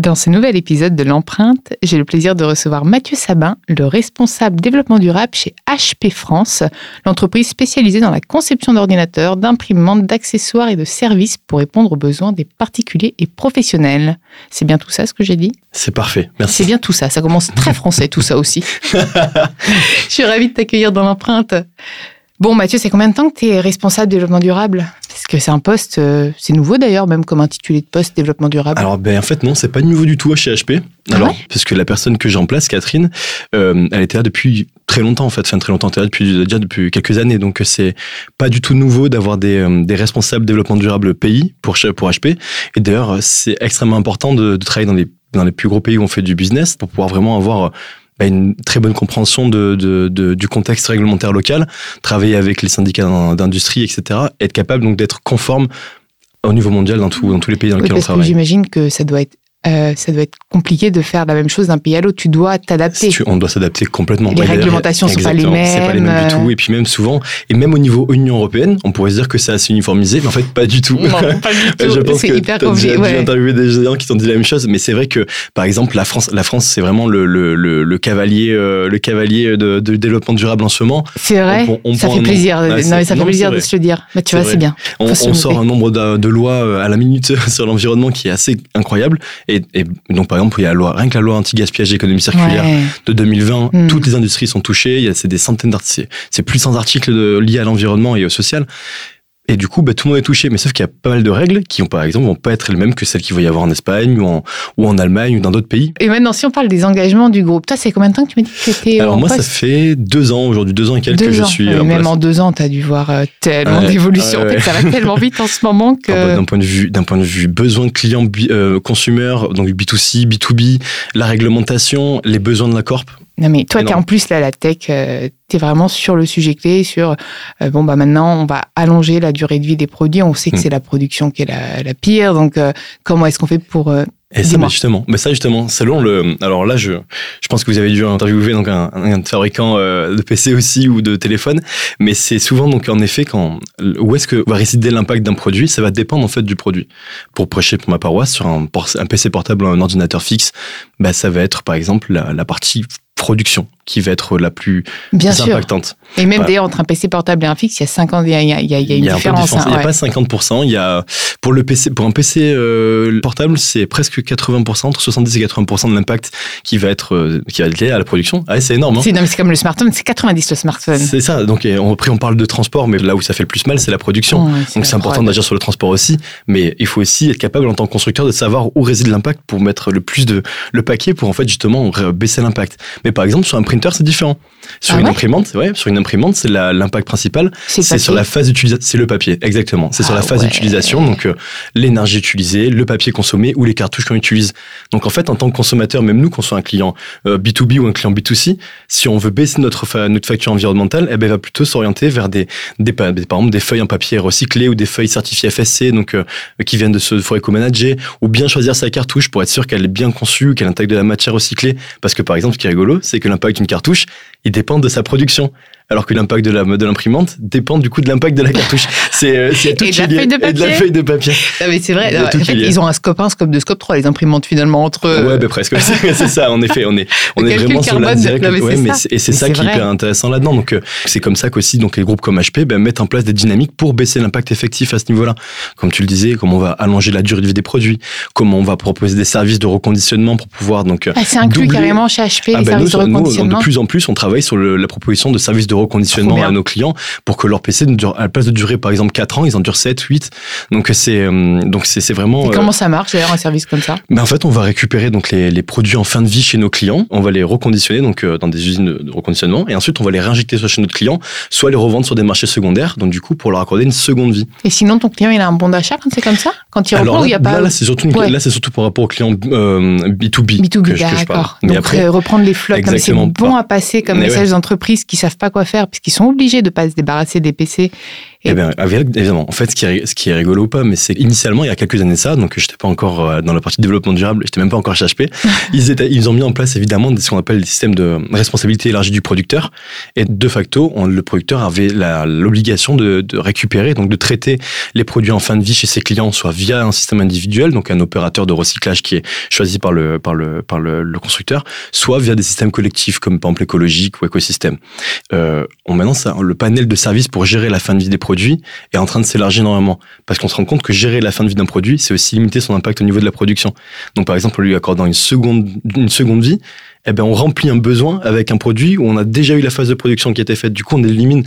Dans ce nouvel épisode de l'empreinte, j'ai le plaisir de recevoir Mathieu Sabin, le responsable développement durable chez HP France, l'entreprise spécialisée dans la conception d'ordinateurs, d'imprimantes, d'accessoires et de services pour répondre aux besoins des particuliers et professionnels. C'est bien tout ça ce que j'ai dit? C'est parfait, merci. C'est bien tout ça, ça commence très français tout ça aussi. Je suis ravie de t'accueillir dans l'empreinte. Bon Mathieu, c'est combien de temps que tu es responsable développement durable? Que c'est un poste, euh, c'est nouveau d'ailleurs, même comme intitulé de poste développement durable. Alors ben en fait non, c'est pas nouveau du tout chez HP. Ah Alors ouais parce que la personne que j'en place, Catherine, euh, elle était là depuis très longtemps en fait, enfin très longtemps, elle était là depuis déjà depuis quelques années. Donc c'est pas du tout nouveau d'avoir des, euh, des responsables développement durable pays pour HP. Et d'ailleurs c'est extrêmement important de, de travailler dans les dans les plus gros pays où on fait du business pour pouvoir vraiment avoir une très bonne compréhension de, de- de- du contexte réglementaire local, travailler avec les syndicats d'in- d'industrie, etc. Être capable donc d'être conforme au niveau mondial dans, tout, dans tous les pays dans Oui, lesquels on travaille. j'imagine que ça doit être euh, ça doit être compliqué de faire la même chose d'un pays à l'autre. Tu dois t'adapter. On doit s'adapter complètement. Les réglementations sont pas les exactement, C'est pas les mêmes mêmes, du tout. Et puis même souvent, et même au niveau Union européenne, on pourrait se dire que c'est assez uniformisé, mais en fait pas du tout. Non, pas du tout. Je pense C'est que hyper compliqué. déjà, ouais. interviewé des gens qui t'ont dit la même chose, mais c'est vrai que par exemple la France, la France c'est vraiment le, le, le, le cavalier, euh, le cavalier de, de développement durable en ce moment. C'est vrai. On- on ça fait plaisir. non, mais ça fait non, plaisir de se le dire. Mais tu vois, c'est bien. On, sort un nombre de, de lois euh, à la minute sur l'environnement qui est assez incroyable. Et, et donc par exemple, il y a la loi, rien que la loi anti-gaspillage économie circulaire Ouais. de 2020, Mm. toutes les industries sont touchées. Il y a c'est des centaines d'articles, c'est plus de 100 articles de- liés à l'environnement et au social. Et du coup, bah, tout le monde est touché. Mais sauf qu'il y a pas mal de règles qui, ont, par exemple, vont pas être les mêmes que celles qu'il va y avoir en Espagne ou en, ou en Allemagne ou dans d'autres pays. Et maintenant, si on parle des engagements du groupe, toi, c'est combien de temps que tu m'as dit que tu étais Alors en moi, ça fait deux ans aujourd'hui, deux ans et quelques Deux que je ans. suis en même en deux ans, tu as dû voir euh, tellement Ouais, d'évolution. ouais, En fait, ça va tellement vite en ce moment que. Bah, d'un point de vue d'un point de vue besoin client euh, consumer donc B2C B2B la réglementation les besoins de la corp Non, mais toi, tu en plus, là, la tech, tu es vraiment sur le sujet clé, sur, euh, bon, bah maintenant, on va allonger la durée de vie des produits. On sait que Mm. c'est la production qui est la, la pire. Donc, euh, comment est-ce qu'on fait pour. euh, et ça bah, justement mais ça justement selon le alors là je je pense que vous avez dû interviewer donc un, un fabricant euh, de PC aussi ou de téléphone mais c'est souvent donc en effet quand où est-ce que va résider l'impact d'un produit ça va dépendre en fait du produit pour prêcher pour ma paroisse sur un, PC portable ou un ordinateur fixe bah ça va être par exemple la, la partie production qui va être la plus Bien sûr. impactante Et même Voilà. d'ailleurs, entre un PC portable et un fixe, il y a 50, il y a, il y a- il y a- il y a une un différence. hein, Il n'y a ouais. pas 50%. Il y a, pour le PC, pour un PC euh, portable, c'est presque 80%, entre 70 et 80% de l'impact qui va être, euh, qui va être lié à la production. Ah, c'est énorme. hein. C'est c'est comme le smartphone, c'est 90 le smartphone. C'est ça. Donc, on- après, on parle de transport, mais là où ça fait le plus mal, c'est la production. Ouais, Donc, c'est important d'agir sur le transport aussi. Mais il faut aussi être capable, en tant que constructeur, de savoir où réside l'impact pour mettre le plus de, le paquet pour, en fait, justement, baisser l'impact. Mais Mais par exemple, sur un printer, c'est différent. Sur Ah une ouais imprimante, ouais, sur une imprimante, c'est l'impact principal, C'est sur la phase d'utilisation. C'est le papier, exactement. C'est sur Ah la phase ouais. d'utilisation, donc euh, l'énergie utilisée, le papier consommé ou les cartouches qu'on utilise. Donc en fait, en tant que consommateur, même nous, qu'on soit un client euh, B2B ou un client B2C, si on veut baisser notre, fa- notre facture environnementale, eh ben, il va plutôt s'orienter vers des- par exemple, des feuilles en papier recyclé ou des feuilles certifiées FSC, donc euh, qui viennent de ce forêt éco-manager, ou bien choisir sa cartouche pour être sûr qu'elle est bien conçue, qu'elle intègre de la matière recyclée. Parce que par exemple, ce qui est rigolo, c'est que l'impact d'une cartouche, il dépend de sa production. Alors que l'impact de la de l'imprimante dépend du coup de l'impact de la cartouche. C'est euh, tout Et de la feuille de Et de la papier. feuille de papier. Mais c'est vrai. En fait, ils ont un scope 1, scope 2, scope 3, les imprimantes finalement entre eux. Ouais, ben presque. C'est ça, en effet. On est, on est vraiment sur carbone, l'indirect. non, mais Ouais, mais et c'est ça qui est hyper intéressant là-dedans. Donc, euh, c'est comme ça qu'aussi, donc, les groupes comme HP ben, mettent en place des dynamiques pour baisser l'impact effectif à ce niveau-là. Comme tu le disais, comment on va allonger la durée de vie des produits, comment on va proposer des services de reconditionnement pour pouvoir, donc, euh, Ah, c'est inclus doubler- carrément chez HP, Ah les ben, services nous, de nous, reconditionnement. de plus en plus, on travaille sur le- la proposition de services de reconditionnement à nos clients pour que leur PC, ne dure, à la place de durer par exemple 4 ans, ils en durent 7, 8. Donc c'est euh, donc c'est vraiment. Et euh, comment ça marche d'ailleurs un service comme ça? Ben, en fait, on va récupérer donc les, les produits en fin de vie chez nos clients, on va les reconditionner donc euh, dans des usines de, reconditionnement, et ensuite on va les réinjecter soit chez notre client, soit les revendre sur des marchés secondaires. Donc du coup, pour leur accorder une seconde vie. Et sinon, ton client, il a un bon d'achat quand c'est comme ça? Quand il Alors reprend ou là, il n'y a pas là, c'est surtout Ouais. surtout par rapport aux clients euh, B2B. B2B, que je- que je parle. d'accord. Donc après, reprendre les flottes, c'est bon à passer comme message ouais. d'entreprise qui savent pas quoi faire puisqu'ils sont obligés de pas se débarrasser des PC. Eh bien, évidemment. En fait, ce qui est, ce qui est rigolo ou pas, mais c'est initialement, il y a quelques années de ça, donc j'étais pas encore euh, dans la partie développement durable, j'étais même pas encore chez HP. ils, étaient, ils ont mis en place évidemment ce qu'on appelle des systèmes de responsabilité élargie du producteur. Et de facto, on- le producteur avait l'obligation de, de récupérer, donc de traiter les produits en fin de vie chez ses clients, soit via un système individuel, donc un opérateur de recyclage qui est choisi par le, par le, par le, le constructeur, soit via des systèmes collectifs comme par exemple écologique ou écosystème. Euh, on maintenant, ça, le panel de services pour gérer la fin de vie des produits est en train de s'élargir énormément. Parce qu'on se rend compte que gérer la fin de vie d'un produit, c'est aussi limiter son impact au niveau de la production. Donc, par exemple, en lui accordant une seconde, une seconde vie, eh ben, on remplit un besoin avec un produit où on a déjà eu la phase de production qui a été faite. Du coup, on élimine,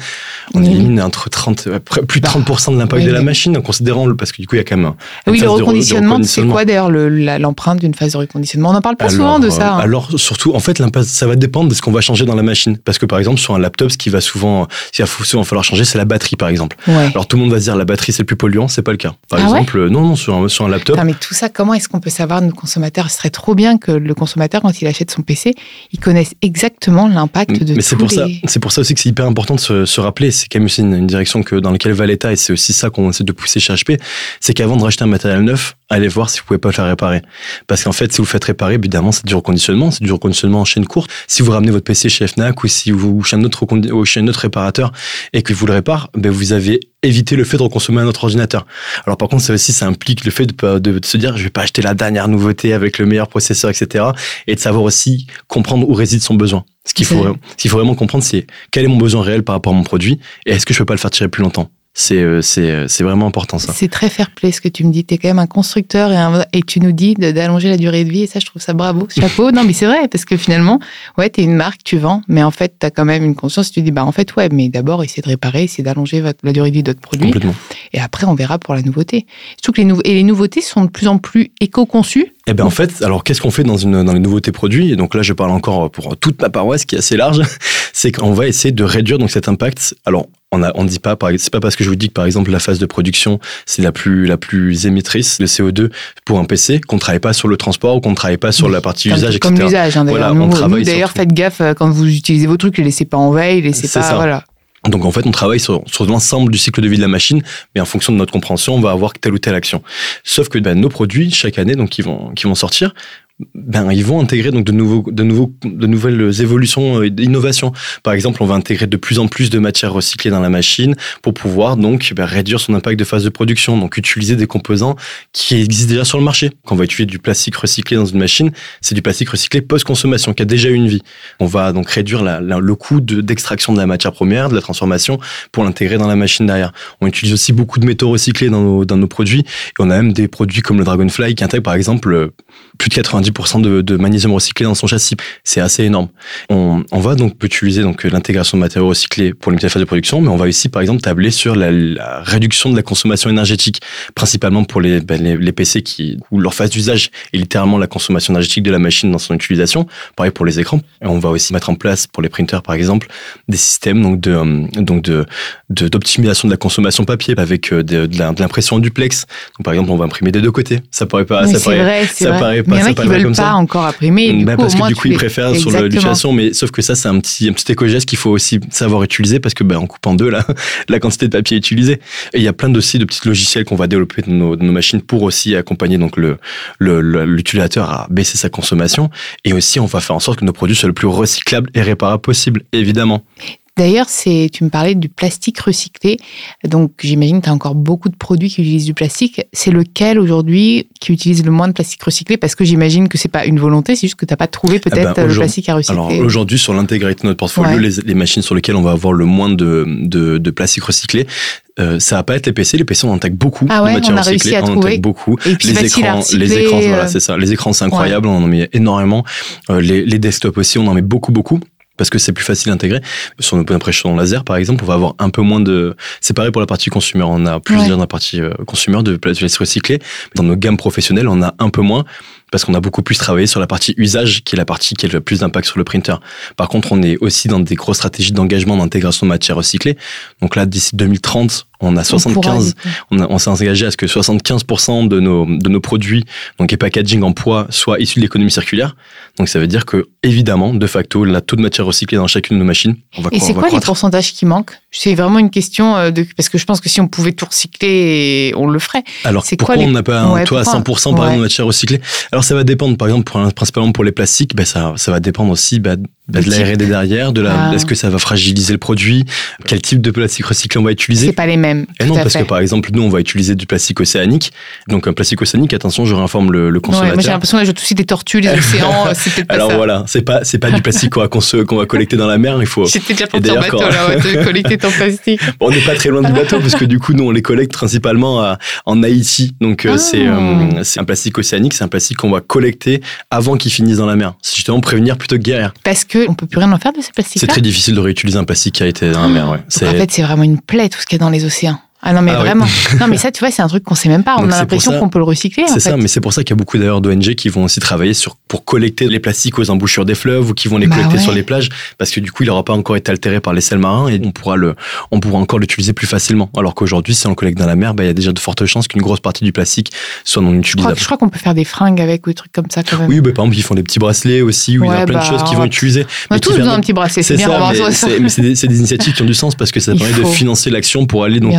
on Oui. élimine entre 30, euh, plus de Bah, 30% de l'impact oui, de la machine en considérant le, parce que du coup, il y a quand même un, Oui, le reconditionnement, c'est quoi d'ailleurs le- l'empreinte d'une phase de reconditionnement? On n'en parle pas Alors, souvent de ça. euh, hein. Alors surtout, en fait, ça va dépendre de ce qu'on va changer dans la machine. Parce que par exemple, sur un laptop, ce qui va souvent, ce qu'il va souvent falloir changer, c'est la batterie, par exemple. Ouais. Alors tout le monde va se dire la batterie c'est le plus polluant, c'est pas le cas. Par Ah exemple, euh, non, non, sur un, sur un laptop. Putain, mais tout ça, comment est-ce qu'on peut savoir nos consommateurs? Ce serait trop bien que le consommateur, quand il achète son PC, il connaisse exactement l'impact de Mais c'est pour ça, les- c'est pour ça aussi que c'est hyper important de se, se rappeler. C'est quand même aussi une, une direction que dans laquelle va l'État et c'est aussi ça qu'on essaie de pousser chez HP. C'est qu'avant de racheter un matériel neuf, allez voir si vous pouvez pas le faire réparer. Parce qu'en fait, si vous le faites réparer, évidemment, c'est du reconditionnement, c'est du reconditionnement en chaîne courte. Si vous ramenez votre PC chez Fnac ou si vous ou chez un autre ou chez un autre réparateur et que vous le répare, ben vous avez évité le fait de reconsommer un autre ordinateur. Alors par contre, ça aussi, ça implique le fait de, de, de se dire, je vais pas acheter la dernière nouveauté avec le meilleur processeur, etc. Et de savoir aussi comprendre où réside son besoin. Ce qu'il faut, ce qu'il faut vraiment comprendre, c'est quel est mon besoin réel par rapport à mon produit et est-ce que je peux pas le faire tirer plus longtemps? C'est euh, c'est euh, c'est vraiment important ça. C'est très fair play ce que tu me dis. Tu es quand même un constructeur et, un- et tu nous dis de- d'allonger la durée de vie. Et ça, je trouve ça bravo. Chapeau. non, mais c'est vrai, parce que finalement, ouais, tu es une marque, tu vends, mais en fait, tu as quand même une conscience. Tu dis, bah, en fait, ouais, mais d'abord, essayer de réparer, essayer d'allonger votre- la durée de vie de votre produit. Complètement. Et après, on verra pour la nouveauté. Surtout que les, et les nouveautés sont de plus en plus éco-conçues. Eh ben en fait, alors qu'est-ce qu'on fait dans une dans les nouveautés produits? Et donc là, je parle encore pour toute ma paroisse qui est assez large. C'est qu'on va essayer de réduire donc cet impact. Alors on a on dit pas c'est pas parce que je vous dis que par exemple la phase de production c'est la plus la plus émettrice de CO2 pour un PC qu'on travaille pas sur le transport ou qu'on travaille pas sur Oui, la partie Comme, usage comme etc. l'usage, hein, d'ailleurs. Voilà, on Nous- travaille d'ailleurs, faites gaffe euh, quand vous utilisez vos trucs, les laissez pas en veille, les laissez pas. ça. Voilà. Donc en fait, on travaille sur, sur l'ensemble du cycle de vie de la machine, mais en fonction de notre compréhension, on va avoir telle ou telle action. Sauf que ben, nos produits, chaque année, donc qui vont, qui vont sortir, ben, ils vont intégrer donc de, nouveaux, de, nouveaux, de nouvelles évolutions et d'innovations. Par exemple, on va intégrer de plus en plus de matières recyclées dans la machine pour pouvoir donc ben, réduire son impact de phase de production, donc utiliser des composants qui existent déjà sur le marché. Quand on va utiliser du plastique recyclé dans une machine, c'est du plastique recyclé post-consommation qui a déjà une vie. On va donc réduire le coût de- d'extraction de, la matière première, de la transformation, pour l'intégrer dans la machine derrière. On utilise aussi beaucoup de métaux recyclés dans nos, produits. Et on a même des produits comme le Dragonfly qui intègrent par exemple euh, plus de 90% de, de, magnésium recyclé dans son châssis. C'est assez énorme. On, on va donc utiliser donc l'intégration de matériaux recyclés pour limiter la phase de production, mais on va aussi par exemple tabler sur la, la réduction de la consommation énergétique, principalement pour les, ben, les, les, PC qui où leur phase d'usage est littéralement la consommation énergétique de la machine dans son utilisation. Pareil pour les écrans. Et on va aussi mettre en place pour les printers par exemple des systèmes donc de donc de d'optimisation de, de, la consommation papier avec de, de l'impression en duplex. Donc par exemple on va imprimer des deux côtés. Ça paraît pas, ça paraît, vrai, ça vrai. paraît pas, ça paraît veulent comme pas ça. encore imprimer. Du Bah, coup, parce au que moins, du coup, ils préfèrent sur l'utilisation, mais sauf que ça, c'est un petit, un petit éco-geste qu'il faut aussi savoir utiliser parce que, ben, on coupe en deux, là, la quantité de papier utilisé. Et il y a plein aussi de petits logiciels qu'on va développer de nos, de nos machines pour aussi accompagner donc le- l'utilisateur à baisser sa consommation. Et aussi, on va faire en sorte que nos produits soient le plus recyclables et réparables possible, évidemment. D'ailleurs, c'est, tu me parlais du plastique recyclé. Donc, j'imagine que tu as encore beaucoup de produits qui utilisent du plastique. C'est lequel aujourd'hui qui utilise le moins de plastique recyclé? Parce que j'imagine que c'est pas une volonté, c'est juste que tu n'as pas trouvé peut-être ben, le aujourd'hui- plastique à recycler. Alors aujourd'hui, sur l'intégralité de notre portfolio, Ouais. les, les machines sur lesquelles on va avoir le moins de, de, de plastique recyclé, euh, ça va pas être les PC. Les PC, on en intègre beaucoup Ah de ouais, on a réussi à on trouver. beaucoup. Et puis, c'est les écrans, les écrans, voilà, euh, c'est ça. Les écrans, c'est incroyable. On en met énormément. Euh, les, les desktops aussi, on en met beaucoup, beaucoup. Parce que c'est plus facile à intégrer. Sur nos impressions laser, par exemple, on va avoir un peu moins de. C'est pareil pour la partie consumer. On a plus Ouais. dans la partie euh, consumer de plastique recyclé. Dans nos gammes professionnelles, on a un peu moins parce qu'on a beaucoup plus travaillé sur la partie usage, qui est la partie qui a le plus d'impact sur le printer. Par contre, on est aussi dans des grosses stratégies d'engagement d'intégration de matières recyclées. Donc là, d'ici 2030, on a on pourra, 75 du coup. on, s'est engagé à ce que 75% de nos, de nos produits, donc et packaging en poids, soient issus de l'économie circulaire. Donc ça veut dire que, évidemment, de facto, la taux de matière recyclée dans chacune de nos machines, on va, Et c'est quoi les pourcentages qui manquent? C'est vraiment une question euh, de parce que je pense que si on pouvait tout recycler, on le ferait. Alors c'est pourquoi quoi on n'a pas un Ouais, taux à pourquoi 100% par Ouais. exemple de matière recyclée? Alors ça va dépendre, par exemple, pour, principalement pour les plastiques, ça, ça va dépendre aussi bah, bah, Du de la. R&D derrière, de la, Ah. est-ce que ça va fragiliser le produit, quel type de plastique recyclé on va utiliser? C'est pas les mêmes. Et tout non, parce fait. que par exemple, nous, on va utiliser du plastique océanique. Donc, un plastique océanique, attention, je réinforme le, le Ouais, consommateur. moi j'ai l'impression que je touche des tortues, des océans, euh, c'est peut-être pas Alors ça. voilà, c'est pas, c'est pas du plastique qu'on va, qu'on va collecter dans la mer, il faut. J'étais déjà pour ton bateau quand- là, ouais, de collecter ton plastique. Bon, on n'est pas très loin du bateau parce que du coup, nous, on les collecte principalement à- en Haïti. Donc, euh, Ah. c'est, euh, c'est un plastique océanique, c'est un plastique qu'on va collecter avant qu'il finisse dans la mer. C'est justement prévenir plutôt que guérir. Parce que on peut plus rien en faire de ces plastiques. C'est très difficile de réutiliser un plastique qui a été dans la mer, ouais. C'est- En fait, c'est vraiment une plaie tout ce qu'il y a dans les océans. Ah non, mais Ah oui. vraiment. non, mais ça, tu vois, c'est un truc qu'on sait même pas. On Donc, a l'impression qu'on peut le recycler. C'est fait. ça, mais c'est pour ça qu'il y a beaucoup d'ailleurs d'ONG qui vont aussi travailler sur, pour collecter les plastiques aux embouchures des fleuves ou qui vont les Bah collecter ouais. sur les plages parce que du coup, il n'aura pas encore été altéré par les sels marins et on pourra, le, on pourra encore l'utiliser plus facilement. Alors qu'aujourd'hui, si on le collecte dans la mer, bah, il y a déjà de fortes chances qu'une grosse partie du plastique soit non utilisable. je crois qu'on peut faire des fringues avec ou des trucs comme ça quand même. Oui, bah, par exemple, ils font des petits bracelets aussi où il y Ouais, a plein bah, de choses qu'ils on vont utiliser. on a mais qui tous besoin d'un petit bracelet, c'est bien. mais c'est des, initiatives qui ont du sens parce que ça permet de financer l'action pour aller donc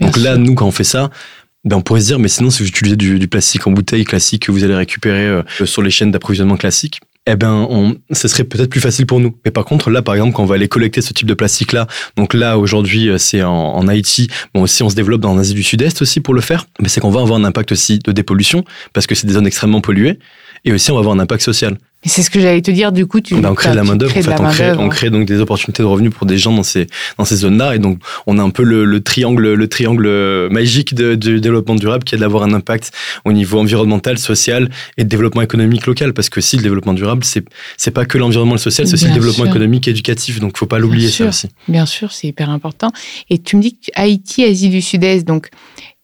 Donc là, nous, quand on fait ça, ben on pourrait se dire, mais sinon, si vous utilisez du, du plastique en bouteille classique que vous allez récupérer euh, sur les chaînes d'approvisionnement classiques, eh ben, on, ce serait peut-être plus facile pour nous. Mais par contre, là, par exemple, quand on va aller collecter ce type de plastique-là, donc là, aujourd'hui, euh, c'est en, en Haïti, bon, aussi, on se développe dans l'Asie du Sud-Est aussi pour le faire, mais c'est qu'on va avoir un impact aussi de dépollution, parce que c'est des zones extrêmement polluées, et aussi, on va avoir un impact social. Et C'est ce que j'allais te dire, du coup, tu. Ben, on crée de la tu main d'œuvre. crées En fait, on crée, main-d'œuvre. on crée donc des opportunités de revenus pour des gens dans ces dans ces zones-là, et donc on a un peu le, le triangle le triangle magique de- du développement durable qui est d'avoir un impact au niveau environnemental, social et de développement économique local. Parce que si le développement durable, c'est c'est pas que l'environnement et le social, c'est aussi le développement sûr. économique et éducatif. Donc faut pas l'oublier ça aussi. Bien sûr, c'est hyper important. Et tu me dis que Haïti, Asie du Sud-Est, donc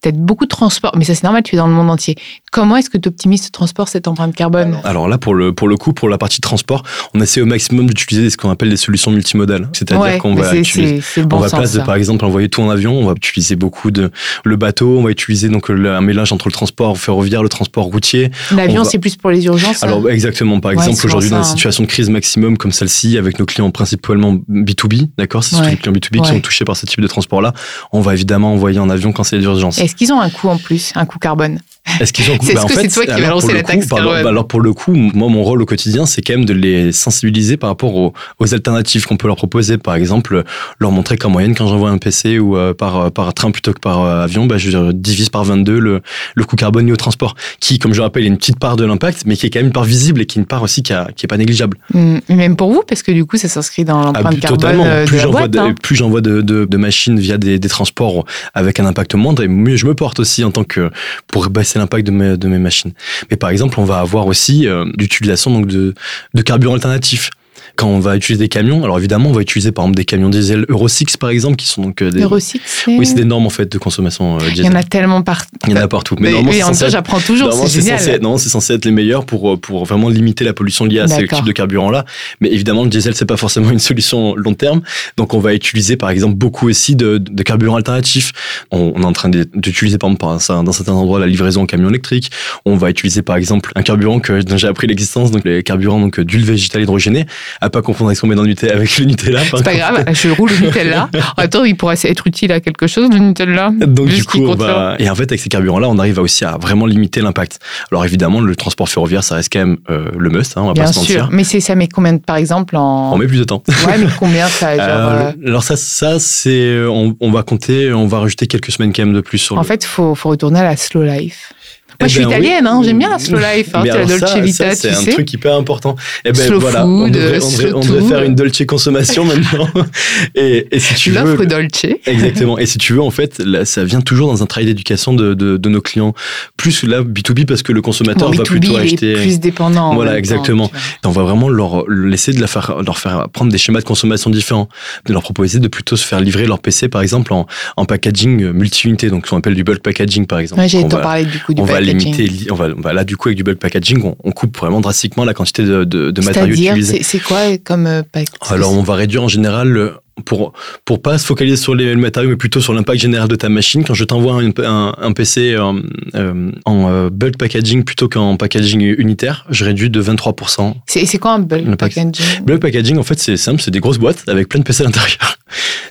peut-être beaucoup de transport, mais ça c'est normal, tu es dans le monde entier. Comment est-ce que tu optimises ce transport, cette empreinte carbone? Alors là, pour le, pour le coup, pour la partie transport, on essaie au maximum d'utiliser ce qu'on appelle des solutions multimodales. C'est-à-dire Ouais, qu'on va utiliser c'est le on bon va sens. place de par exemple envoyer tout en avion, on va utiliser beaucoup de le bateau, on va utiliser donc le- un mélange entre le transport ferroviaire, le transport routier. L'avion, va- c'est plus pour les urgences. Alors hein? exactement, par Ouais, exemple aujourd'hui dans une hein. situation de crise maximum comme celle-ci avec nos clients principalement B2B, d'accord, c'est surtout Ouais. les clients B2B qui sont touchés par ce type de transport-là, on va évidemment envoyer en avion quand c'est d'urgence. Est-ce qu'ils ont un coût en plus, un coût carbone? Est-ce qu'ils ont C'est- est-ce que c'est toi qui vas lancer la taxe coup, bah, Alors pour le coup, moi mon rôle au quotidien, c'est quand même de les sensibiliser par rapport aux, aux alternatives qu'on peut leur proposer. Par exemple, leur montrer qu'en moyenne, quand j'envoie un PC ou euh, par par train plutôt que par euh, avion, bah, je divise par 22 le, le coût carbone lié au transport, qui, comme je le rappelle, est une petite part de l'impact, mais qui est quand même une part visible et qui est une part aussi qui, a- qui est pas négligeable. Hum, Même pour vous, parce que du coup, ça s'inscrit dans Ah, l'empreinte carbone totalement. euh, de Plus la j'envoie boîte. de, hein. plus j'envoie de, de, de machines via des, des transports avec un impact moindre, et mieux je me porte aussi en tant que pour baisser l'impact de mes, machines. Mais par exemple, on va avoir aussi euh, l'utilisation de, de carburants alternatifs quand on va utiliser des camions, alors évidemment, on va utiliser par exemple des camions diesel Euro 6 par exemple, qui sont donc euh, des. Euro 6, Oui, c'est des normes en fait de consommation euh, diesel. Il y en a tellement partout. Il y en a partout. Mais, normalement, oui, en ça, être- j'apprends toujours, c'est censé, non, c'est censé être les meilleurs pour, euh, pour vraiment limiter la pollution liée à ce type de carburant-là. Mais évidemment, le diesel, c'est pas forcément une solution long terme. Donc, on va utiliser, par exemple, beaucoup aussi de, de carburants alternatifs. On, on est en train d'utiliser, par exemple, par dans certains endroits, la livraison en camion électrique. On va utiliser, par exemple, un carburant que, dont j'ai appris l'existence, donc les carburants donc, d'huile végétale hydrogénée. À pas confondre avec ce qu'on met dans le Nutella, avec le Nutella. C'est pas grave, je roule le Nutella. Attends, il pourrait être utile à quelque chose, le Nutella. Donc du coup, va... et en fait, avec ces carburants-là, on arrive aussi à vraiment limiter l'impact. Alors évidemment, le transport ferroviaire, ça reste quand même euh, le must, hein, on va Bien pas se sûr. mentir. Mais c'est ça met combien, par exemple, en. On met plus de temps. Ouais, mais combien ça genre, Euh, euh, alors ça, ça c'est, on, on va compter, on va rajouter quelques semaines quand même de plus sur En le. fait, il faut, faut retourner à la slow life. Moi, Eh je suis ben oui. italienne, hein, j'aime bien la slow life. Hein, la Dolce ça, Vita, ça, c'est un sais. truc hyper important. Et ben Slow voilà, on food, devrait, on devrait- on devrait faire une Dolce consommation maintenant. et, et si tu veux, L'offre Dolce. Exactement. Et si tu veux, en fait, là, ça vient toujours dans un travail d'éducation de, de, de nos clients. Plus là, B2B, parce que le consommateur Bon, va B2B, plutôt il acheter. est plus dépendant. en Voilà, temps, exactement. On va vraiment leur laisser de la faire, leur faire prendre des schémas de consommation différents, de leur proposer de plutôt se faire livrer leur PC, par exemple, en, en packaging multi-unité, donc ce qu'on appelle du bulk packaging, par exemple. Ouais, j'allais on t'en va, parler du coup du packaging. Limiter, li- on va, on va- là, du coup, avec du bulk packaging, on, on coupe vraiment drastiquement la quantité de, de, de matériaux utilisés. c'est quoi comme euh, Alors, on va réduire en général le- pour pour pas se focaliser sur les matériaux, mais plutôt sur l'impact général de ta machine. Quand je t'envoie un, un, un PC euh, euh, en euh, bulk packaging plutôt qu'en packaging unitaire, je réduis de 23%. C'est c'est quoi un bulk packaging? Bulk packaging, en fait, c'est simple, c'est des grosses boîtes avec plein de PC à l'intérieur.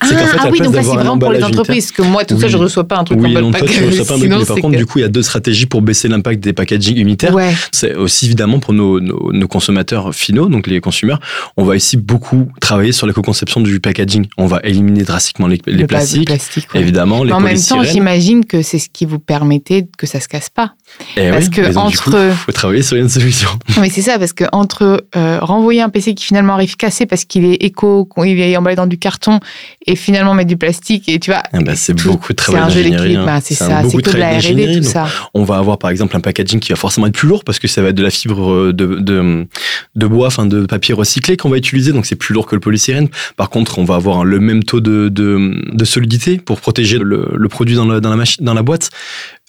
Ah, qu'en fait, ah la oui, donc c'est vraiment pour les entreprises. Que moi, tout ça, Oui. je reçois pas un truc en Oui, bulk toi, tu packaging. reçois pas un bulk, Sinon, mais par contre, que- du coup, il y a deux stratégies pour baisser l'impact des packaging unitaires. Ouais. C'est aussi évidemment pour nos, nos, nos consommateurs finaux, donc les consommateurs, on va ici beaucoup travailler sur l'éco-conception du packaging. On va éliminer drastiquement les, les Le pas- plastiques, plastique, ouais. évidemment, les Mais en même temps, j'imagine que c'est ce qui vous permettait que ça se casse pas. Eh parce oui, que donc, du coup, entre- faut travailler sur une solution. Mais c'est ça, parce que entre euh, renvoyer un PC qui finalement arrive cassé parce qu'il est éco, qu'il est emballé dans du carton, et finalement mettre du plastique, et tu vois. Ah bah, c'est beaucoup de travail d'ingénierie, hein. bah, c'est ça, beaucoup c'est de que de la travail R&D, tout d'ingénierie, ça. On va avoir par exemple un packaging qui va forcément être plus lourd parce que ça va être de la fibre euh, de, de, de bois, enfin de papier recyclé qu'on va utiliser, donc c'est plus lourd que le polystyrène. Par contre, on va avoir le même taux de, de, de solidité pour protéger le, le produit dans la, dans, la machine, dans la boîte.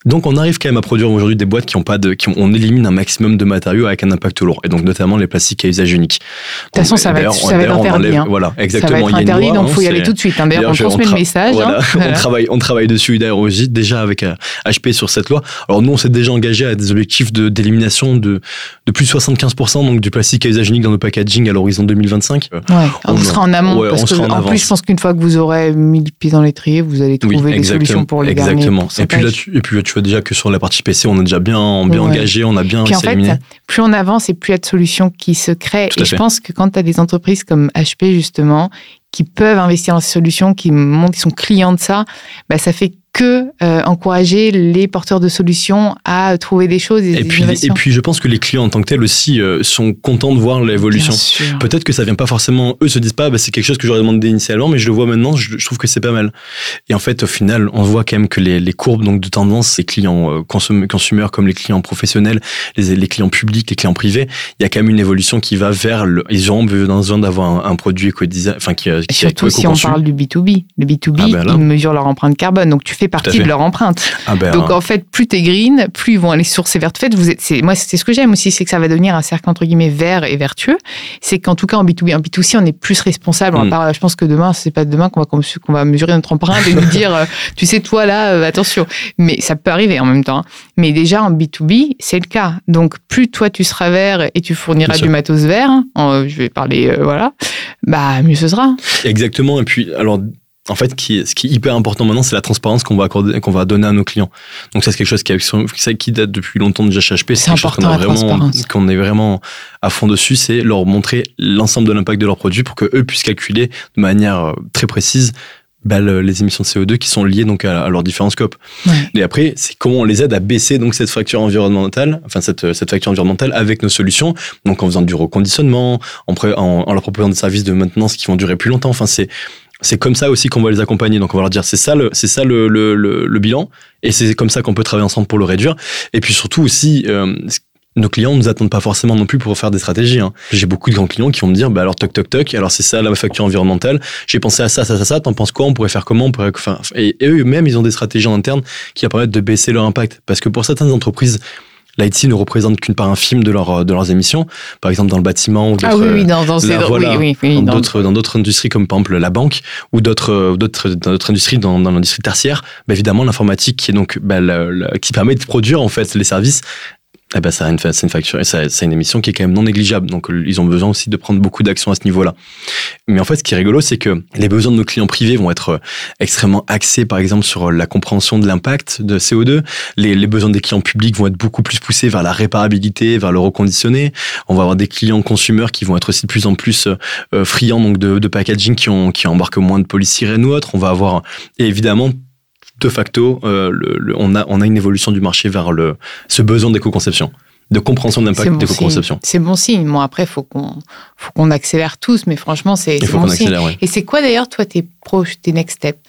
Donc on arrive quand même à produire aujourd'hui des boîtes qui ont pas de, qui ont, on élimine un maximum de matériaux avec un impact lourd, et donc notamment les plastiques à usage unique. De toute façon, ça va être- ça va être interdit, enlève- hein. Voilà, Ça exactement. va il être y a une interdit, loi, donc hein, il faut y aller tout de suite. hein. D'ailleurs, on transmet tra- le message. hein. voilà, on travaille, on travaille dessus d'ailleurs aussi déjà avec euh, HP sur cette loi. Alors nous, on s'est déjà engagé à des objectifs de d'élimination de de plus de 75% donc du plastique à usage unique dans nos packaging à l'horizon 2025. Euh, Ouais, On- on sera en amont. ouais, parce on que, en en, plus, je pense qu'une fois que vous aurez mis le pied dans l'étrier, vous allez trouver des solutions pour les exactement. Et puis là, et puis tu vois déjà que sur la partie PC, on est déjà bien, bien Ouais. engagé, on a bien Puis en fait, éliminer. plus on avance et plus il y a de solutions qui se créent. Tout Et je fait. pense que quand tu as des entreprises comme HP, justement, qui peuvent investir dans ces solutions, qui montrent qu'ils sont clients de ça, bah, ça fait que euh, encourager les porteurs de solutions à trouver des choses et, Et des puis, et innovations. puis, je pense que les clients en tant que tels aussi euh, sont contents de voir l'évolution. Peut-être que ça vient pas forcément, eux se disent pas, bah, c'est quelque chose que j'aurais demandé initialement, mais je le vois maintenant, je, je trouve que c'est pas mal. Et en fait, au final, on voit quand même que les, les courbes donc de tendance, ces clients euh, consom- consommateurs comme les clients professionnels, les, les clients publics, les clients privés, il y a quand même une évolution qui va vers le, ils auront besoin d'avoir un, un produit éco enfin qui, Et qui surtout est si on parle du B2B. Le B2B, Ah ben là. ils mesurent leur empreinte carbone. Donc tu fais partie fait. de leur empreinte. Ah ben, Donc en fait, plus t'es green, plus ils vont aller sur ces vertes. En fait, vous êtes, moi, c'est ce que j'aime aussi, c'est que ça va devenir un cercle entre guillemets vert et vertueux. C'est qu'en tout cas en B2B, en B2C, on est plus responsable. Mm. pas- je pense que demain, c'est pas demain qu'on va, qu'on va mesurer notre empreinte et nous dire, euh, tu sais, toi là, euh, attention. Mais ça peut arriver en même temps. hein. Mais déjà en B2B, c'est le cas. Donc plus toi tu seras vert et tu fourniras du matos vert, hein, en- je vais parler, euh, voilà, bah mieux ce sera. Exactement. Et puis, alors, en fait, qui ce qui est hyper important maintenant, c'est la transparence qu'on va accorder, qu'on va donner à nos clients. Donc, ça, c'est quelque chose qui, ça, qui date depuis longtemps déjà chez HP. C'est qu'on important, a la vraiment, qu'on est vraiment à fond dessus, c'est leur montrer l'ensemble de l'impact de leurs produits pour que eux puissent calculer de manière euh, très précise bah, le- les émissions de CO2 qui sont liées donc à, à leurs différents scopes. Ouais. Et après, c'est comment on les aide à baisser donc cette fracture environnementale, enfin cette, cette facture environnementale avec nos solutions, donc en faisant du reconditionnement, en, pré- en, en leur proposant des services de maintenance qui vont durer plus longtemps. Enfin, c'est c'est comme ça aussi qu'on va les accompagner. Donc on va leur dire c'est ça le c'est ça le, le, le, bilan et c'est comme ça qu'on peut travailler ensemble pour le réduire. Et puis surtout aussi euh, nos clients ne nous attendent pas forcément non plus pour faire des stratégies. Hein. J'ai beaucoup de grands clients qui vont me dire, bah alors toc toc toc, alors c'est ça la facture environnementale. J'ai pensé à ça, ça, ça, ça. T'en penses quoi? On pourrait faire comment? On pourrait, enfin, et, eux-mêmes, ils ont des stratégies en interne qui va permettre de baisser leur impact. Parce que pour certaines entreprises, l'IT ne représente qu'une part infime de, leur, de leurs émissions. Par exemple, dans le bâtiment ou ah oui, oui, dans, dans, oui, oui, dans d'autres dans d'autres industries comme par exemple la banque ou d'autres d'autres dans d'autres industries dans, dans l'industrie tertiaire. Bah, évidemment, l'informatique qui est donc bah, qui permet de produire en fait les services eh ben, c'est une facture, c'est une émission qui est quand même non négligeable. Donc, ils ont besoin aussi de prendre beaucoup d'actions à ce niveau-là. Mais en fait, ce qui est rigolo, c'est que les besoins de nos clients privés vont être euh, extrêmement axés, par exemple, sur la compréhension de l'impact de CO2. Les, besoins des clients publics vont être beaucoup plus poussés vers la réparabilité, vers le reconditionné. On va avoir des clients consumers qui vont être aussi de plus en plus euh, friands donc de, packaging qui ont qui embarquent moins de polystyrène ou autre. On va avoir évidemment de facto, euh, le, on, a, on a une évolution du marché vers le, ce besoin d'éco-conception de compréhension de l'impact d'éco-conception. C'est bon signe. Bon, après, il faut qu'on faut qu'on accélère tous, mais franchement, c'est bon signe. Et c'est quoi d'ailleurs, toi, tes, proches, tes next steps?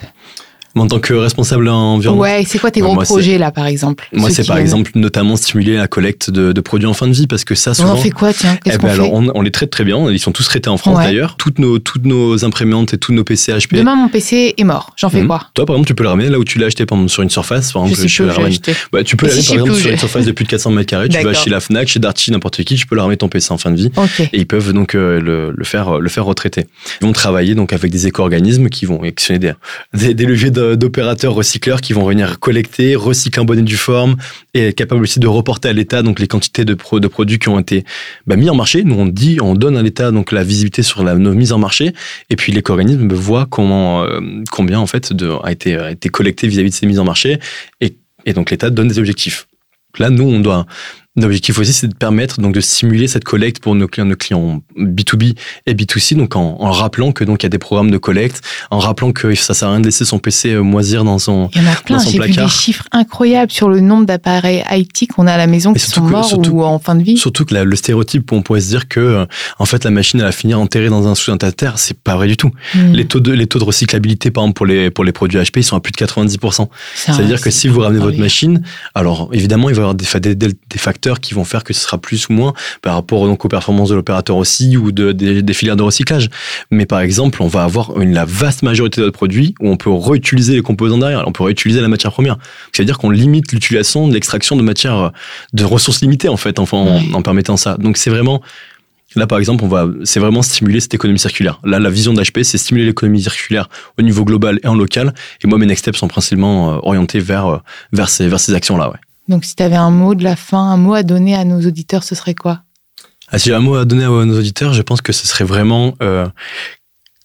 En tant que responsable environnement. Ouais, c'est quoi tes gros projets là, par exemple Moi, c'est par exemple notamment stimuler la collecte de, de, produits en fin de vie parce que ça, souvent. On en fait quoi, tiens eh ben, alors, on, on, les traite très bien. Ils sont tous traités en France d'ailleurs. Toutes nos, toutes nos imprimantes et tous nos PC HP. Demain, mon PC est mort. J'en fais mhm. quoi Toi, par exemple, tu peux le ramener là où tu l'as acheté sur une surface. Par exemple, je, peux le bah, tu peux l'amener par exemple sur une surface de plus de 400 mètres carrés. Tu vas chez la Fnac, chez Darty, n'importe qui, tu peux leur ramener ton PC en fin de vie. Et ils peuvent donc euh, le, le, faire, le faire retraiter. Ils vont travailler donc avec des éco-organismes qui vont actionner des, des, des leviers d'opérateurs recycleurs qui vont venir collecter, recycler en bonne et due forme et être capable aussi de reporter à l'État donc les quantités de, de produits qui ont été bah, mis en marché. Nous on dit, on donne à l'État donc la visibilité sur la nos mises en marché et puis l'éco-organisme voit euh, combien en fait a été été collecté vis-à-vis de ces mises en marché et, et donc l'État donne des objectifs. Là, nous, on doit L'objectif aussi, c'est de permettre donc de simuler cette collecte pour nos clients, nos clients B2B et B2C, donc en, en rappelant que donc il y a des programmes de collecte, en rappelant que ça sert à rien de laisser son PC euh, moisir dans son Il y en a plein, j'ai vu des chiffres incroyables sur le nombre d'appareils IT qu'on a à la maison qui sont morts ou en fin de vie. Surtout que le stéréotype, on pourrait se dire que euh, en fait la machine elle va finir enterrée dans un sous un terre, c'est pas vrai du tout. Hmm. Les taux de les taux de recyclabilité par exemple pour les pour les produits HP, ils sont à plus de 90%. C'est-à-dire que si vous ramenez votre machine, alors évidemment il va y avoir des, des, des facteurs qui vont faire que ce sera plus ou moins par rapport donc aux performances de l'opérateur aussi ou de, des, filières de recyclage. Mais par exemple, on va avoir une, la vaste majorité de notre produit où on peut réutiliser les composants derrière, on peut réutiliser la matière première. C'est-à-dire qu'on limite l'utilisation de l'extraction de matière, de ressources limitées en fait, en, en permettant ça. Donc c'est vraiment Là, par exemple, on va, c'est vraiment stimuler cette économie circulaire. Là, la vision d'HP, c'est stimuler l'économie circulaire au niveau global et en local. Et moi, mes next steps sont principalement euh, orientés vers, euh, vers ces, vers ces actions-là, ouais. Donc, si tu avais un mot de la fin, un mot à donner à nos auditeurs, ce serait quoi? Ah, Si j'ai un mot à donner à nos auditeurs, je pense que ce serait vraiment euh,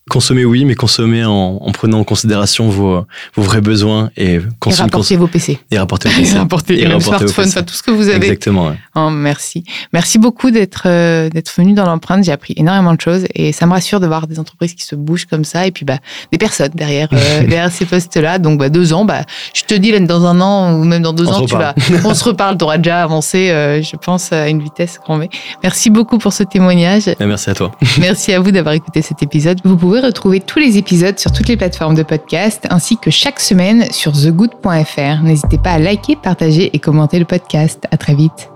Consommer, oui, mais consommer en, en, prenant en considération vos, vos vrais besoins et consommer. Et rapporter vos PC. Et rapporter vos PC. et rapporter, et rapporter smartphone, enfin, tout ce que vous avez. Exactement. Ouais. Oh, merci. Merci beaucoup d'être euh, d'être venu dans l'empreinte. J'ai appris énormément de choses et ça me rassure de voir des entreprises qui se bougent comme ça et puis bah des personnes derrière euh, derrière ces postes-là. Donc bah deux ans, bah je te dis là dans un an ou même dans deux ans, tu vas, on se reparle. T'auras déjà avancé, euh, je pense, à une vitesse grand V. Merci beaucoup pour ce témoignage. Et merci à toi. merci à vous d'avoir écouté cet épisode. Vous pouvez retrouver tous les épisodes sur toutes les plateformes de podcast ainsi que chaque semaine sur thegood.fr. N'hésitez pas à liker, partager et commenter le podcast. À très vite.